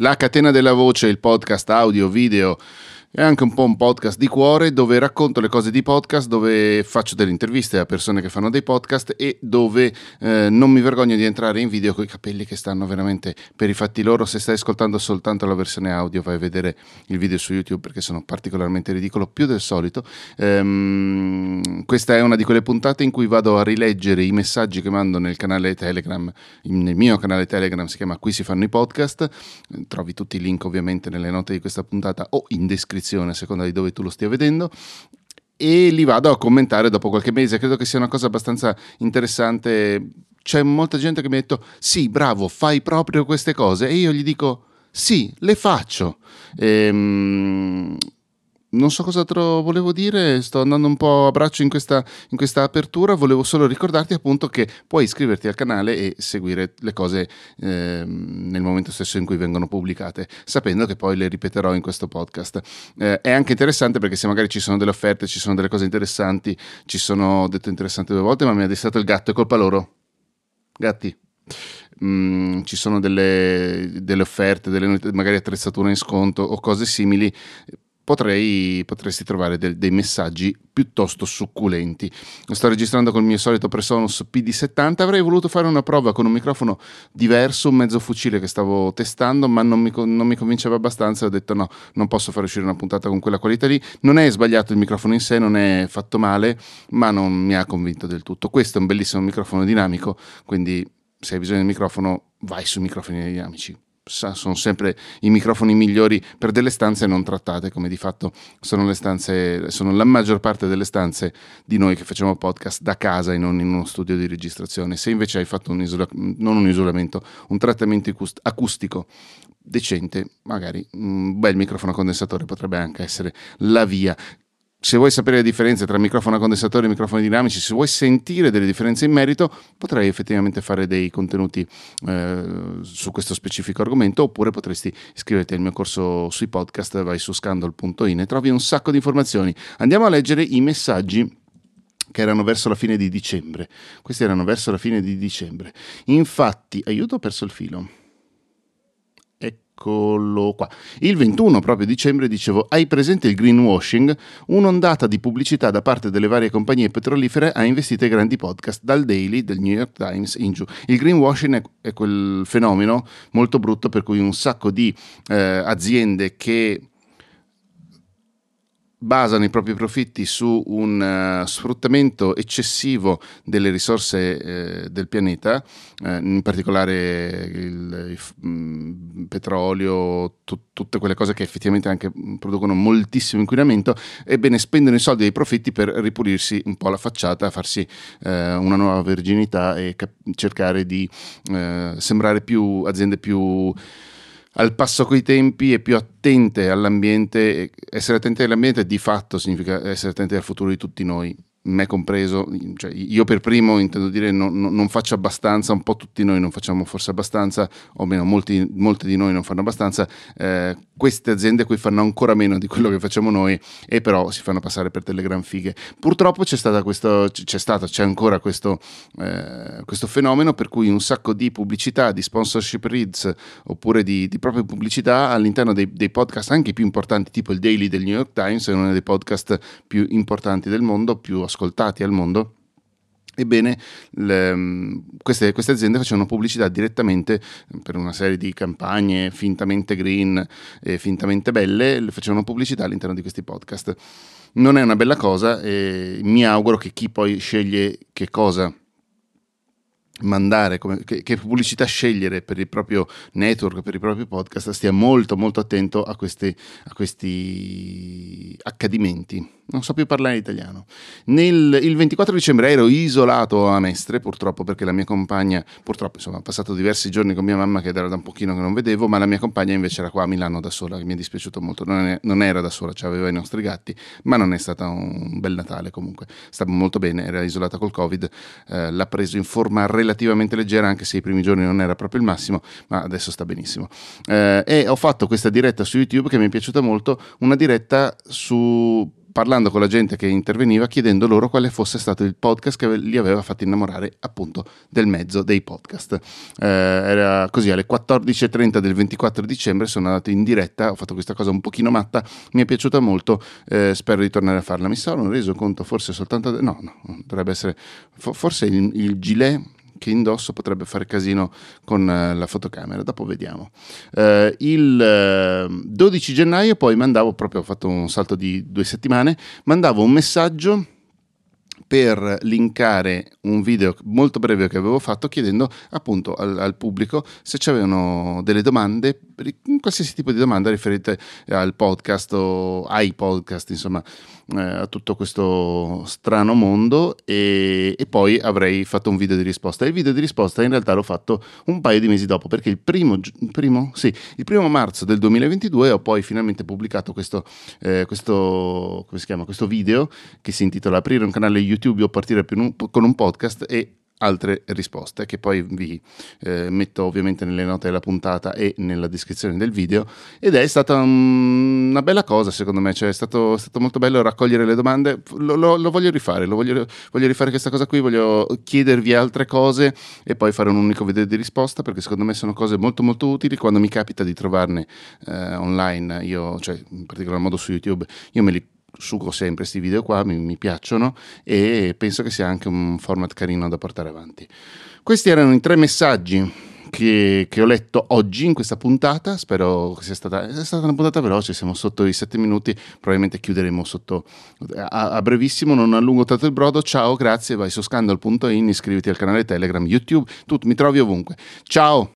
La catena della voce, il podcast audio, video è anche un po' un podcast di cuore dove racconto le cose di podcast, dove faccio delle interviste a persone che fanno dei podcast e dove eh, non mi vergogno di entrare in video con i capelli che stanno veramente per i fatti loro. Se stai ascoltando soltanto la versione audio, vai a vedere il video su YouTube perché sono particolarmente ridicolo, più del solito. Ehm, questa è una di quelle puntate in cui vado a rileggere i messaggi che mando nel canale Telegram, nel mio canale Telegram si chiama Qui si fanno i podcast. Trovi tutti i link ovviamente nelle note di questa puntata o in descrizione descrizione a seconda di dove tu lo stia vedendo e li vado a commentare dopo qualche mese. Credo che sia una cosa abbastanza interessante. C'è molta gente che mi ha detto: Sì, bravo, fai proprio queste cose. E io gli dico: Sì, le faccio. Ehm, non so cosa altro volevo dire, sto andando un po' a braccio in questa, in questa, apertura, volevo solo ricordarti appunto che puoi iscriverti al canale e seguire le cose eh, nel momento stesso in cui vengono pubblicate, sapendo che poi le ripeterò in questo podcast. Eh, è anche interessante perché se magari ci sono delle offerte, ci sono delle cose interessanti, ci sono detto interessanti due volte, ma mi ha destato il gatto, è colpa loro. Gatti. Mm, ci sono delle, delle offerte, delle, magari attrezzature in sconto o cose simili, potrei, potresti trovare del, dei messaggi piuttosto succulenti. Sto registrando con il mio solito Presonus PD70, avrei voluto fare una prova con un microfono diverso, un mezzo fucile che stavo testando, ma non mi, non mi convinceva abbastanza ho detto no, non posso far uscire una puntata con quella qualità lì. Non è sbagliato il microfono in sé, non è fatto male, ma non mi ha convinto del tutto. Questo è un bellissimo microfono dinamico, quindi se hai bisogno del microfono vai sui microfoni dinamici sono sempre i microfoni migliori per delle stanze non trattate, come di fatto sono le stanze, sono la maggior parte delle stanze di noi che facciamo podcast da casa e non in uno studio di registrazione. Se invece hai fatto un isola, non un isolamento, un trattamento acustico decente, magari un bel microfono condensatore potrebbe anche essere la via se vuoi sapere le differenze tra microfono a condensatore e microfoni dinamici, se vuoi sentire delle differenze in merito, potrei effettivamente fare dei contenuti eh, su questo specifico argomento, oppure potresti iscriverti al mio corso sui podcast, vai su scandal.in e trovi un sacco di informazioni. Andiamo a leggere i messaggi che erano verso la fine di dicembre. Questi erano verso la fine di dicembre. Infatti, aiuto, ho perso il filo. Eccolo qua. Il 21 proprio dicembre dicevo, hai presente il greenwashing? Un'ondata di pubblicità da parte delle varie compagnie petrolifere ha investito i grandi podcast, dal Daily, del New York Times in giù. Il greenwashing è, quel fenomeno molto brutto per cui un sacco di eh, aziende che basano i propri profitti su un uh, sfruttamento eccessivo delle risorse uh, del pianeta, uh, in particolare il, il mh, mm, petrolio, tu, tutte quelle cose che effettivamente anche producono moltissimo inquinamento, ebbene spendono i soldi dei profitti per ripulirsi un po' la facciata, farsi una nuova verginità e cap- cercare di sembrare più aziende più al passo coi tempi e più attente all'ambiente. Essere attenti all'ambiente di fatto significa essere attenti al futuro di tutti noi me compreso, cioè io per primo intendo dire non, non, faccio abbastanza, un po' tutti noi non facciamo forse abbastanza, o meno molti, molti di noi non fanno abbastanza, eh, queste aziende qui fanno ancora meno di quello che facciamo noi e però si fanno passare per delle gran fighe. Purtroppo c'è, questo, c'è, stato, c'è ancora questo, eh, questo, fenomeno per cui un sacco di pubblicità, di sponsorship reads oppure di, di proprie pubblicità all'interno dei, dei podcast anche più importanti tipo il Daily del New York Times, è uno dei podcast più importanti del mondo, più ascoltati al mondo. Ebbene, le, queste, queste, aziende facevano pubblicità direttamente per una serie di campagne fintamente green e fintamente belle, facevano pubblicità all'interno di questi podcast. Non è una bella cosa e mi auguro che chi poi sceglie che cosa mandare, come, che, che, pubblicità scegliere per il proprio network, per i propri podcast, stia molto molto attento a questi, a questi accadimenti. Non so più parlare italiano. Nel, il 24 dicembre ero isolato a Mestre, purtroppo perché la mia compagna, purtroppo insomma, ho passato diversi giorni con mia mamma che era da un pochino che non vedevo, ma la mia compagna invece era qua a Milano da sola, che mi è dispiaciuto molto, non, è, non era da sola, cioè aveva i nostri gatti, ma non è stato un bel Natale comunque, stava molto bene, era isolata col Covid, eh, l'ha preso in forma relativamente leggera, anche se i primi giorni non era proprio il massimo, ma adesso sta benissimo. Eh, e ho fatto questa diretta su YouTube che mi è piaciuta molto, una diretta su parlando con la gente che interveniva, chiedendo loro quale fosse stato il podcast che li aveva fatti innamorare appunto del mezzo dei podcast. Eh, era così alle 14.30 del 24 dicembre sono andato in diretta, ho fatto questa cosa un pochino matta, mi è piaciuta molto, eh, spero di tornare a farla. Mi sono reso conto forse soltanto... no, no, dovrebbe essere... forse il, il gilet che indosso potrebbe fare casino con uh, la fotocamera, dopo vediamo. Uh, il uh, 12 gennaio poi mandavo, proprio ho fatto un salto di due settimane, mandavo un messaggio per linkare un video molto breve che avevo fatto chiedendo appunto al, al pubblico se c'erano delle domande, qualsiasi tipo di domanda riferite al podcast o ai podcast, insomma, eh, a tutto questo strano mondo e, e, poi avrei fatto un video di risposta. il video di risposta in realtà l'ho fatto un paio di mesi dopo perché il primo, primo, sì, il primo marzo del 2022 ho poi finalmente pubblicato questo, eh, questo, come si chiama, questo video che si intitola Aprire un canale YouTube o partire un, con un podcast e altre risposte che poi vi eh, metto ovviamente nelle note della puntata e nella descrizione del video. Ed è stata um, una bella cosa secondo me cioè è stato, è stato molto bello raccogliere le domande. Lo, lo, lo voglio rifare lo voglio, voglio, rifare questa cosa qui voglio chiedervi altre cose e poi fare un unico video di risposta perché secondo me sono cose molto molto utili. Quando mi capita di trovarne eh, online io cioè in particolar modo su youtube io me li sugo sempre questi video qua, mi, mi, piacciono e penso che sia anche un format carino da portare avanti. Questi erano i tre messaggi che, che, ho letto oggi in questa puntata. Spero che sia stata, sia stata, una puntata veloce. Siamo sotto i sette minuti. Probabilmente chiuderemo sotto a, a, brevissimo. Non allungo tanto il brodo. Ciao, grazie. Vai su scandal.in, iscriviti al canale Telegram, YouTube. Tu mi trovi ovunque. Ciao.